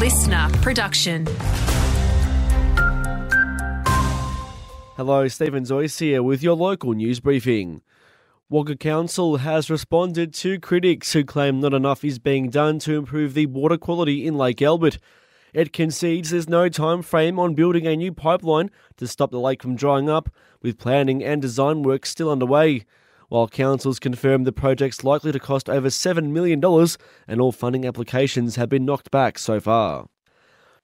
listener production. Hello, Stephen Zoyce here with your local news briefing. Wagga Council has responded to critics who claim not enough is being done to improve the water quality in Lake Albert. It concedes there's no time frame on building a new pipeline to stop the lake from drying up, with planning and design work still underway. While councils confirm the project's likely to cost over $7 million and all funding applications have been knocked back so far.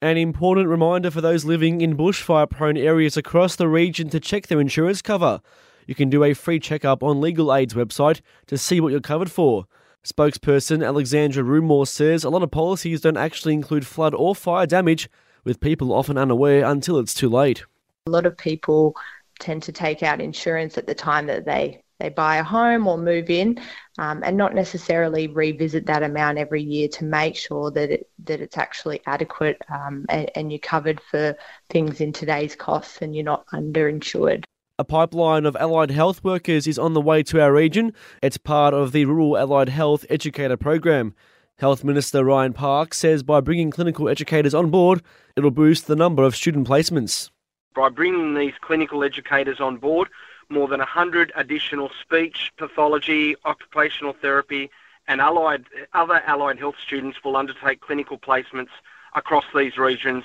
An important reminder for those living in bushfire prone areas across the region to check their insurance cover. You can do a free checkup on Legal Aid's website to see what you're covered for. Spokesperson Alexandra Rumor says a lot of policies don't actually include flood or fire damage, with people often unaware until it's too late. A lot of people tend to take out insurance at the time that they they buy a home or move in, um, and not necessarily revisit that amount every year to make sure that it that it's actually adequate um, and, and you're covered for things in today's costs and you're not underinsured. A pipeline of allied health workers is on the way to our region. It's part of the Rural Allied Health Educator Program. Health Minister Ryan Park says by bringing clinical educators on board, it'll boost the number of student placements. By bringing these clinical educators on board, more than 100 additional speech, pathology, occupational therapy, and allied, other allied health students will undertake clinical placements across these regions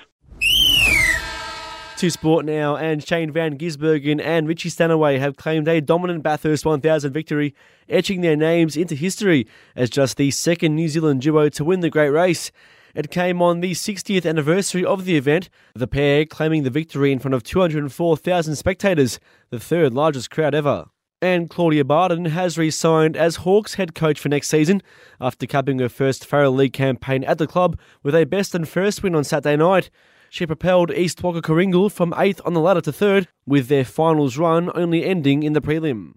to sport now, and Shane Van Gisbergen and Richie Stanaway have claimed a dominant Bathurst 1000 victory, etching their names into history as just the second New Zealand duo to win the great race. It came on the 60th anniversary of the event, the pair claiming the victory in front of 204,000 spectators, the third largest crowd ever. And Claudia Barden has re signed as Hawks head coach for next season after capping her first Farrer League campaign at the club with a best and first win on Saturday night. She propelled East Wagga Kooringal from 8th on the ladder to 3rd, with their finals run only ending in the prelim.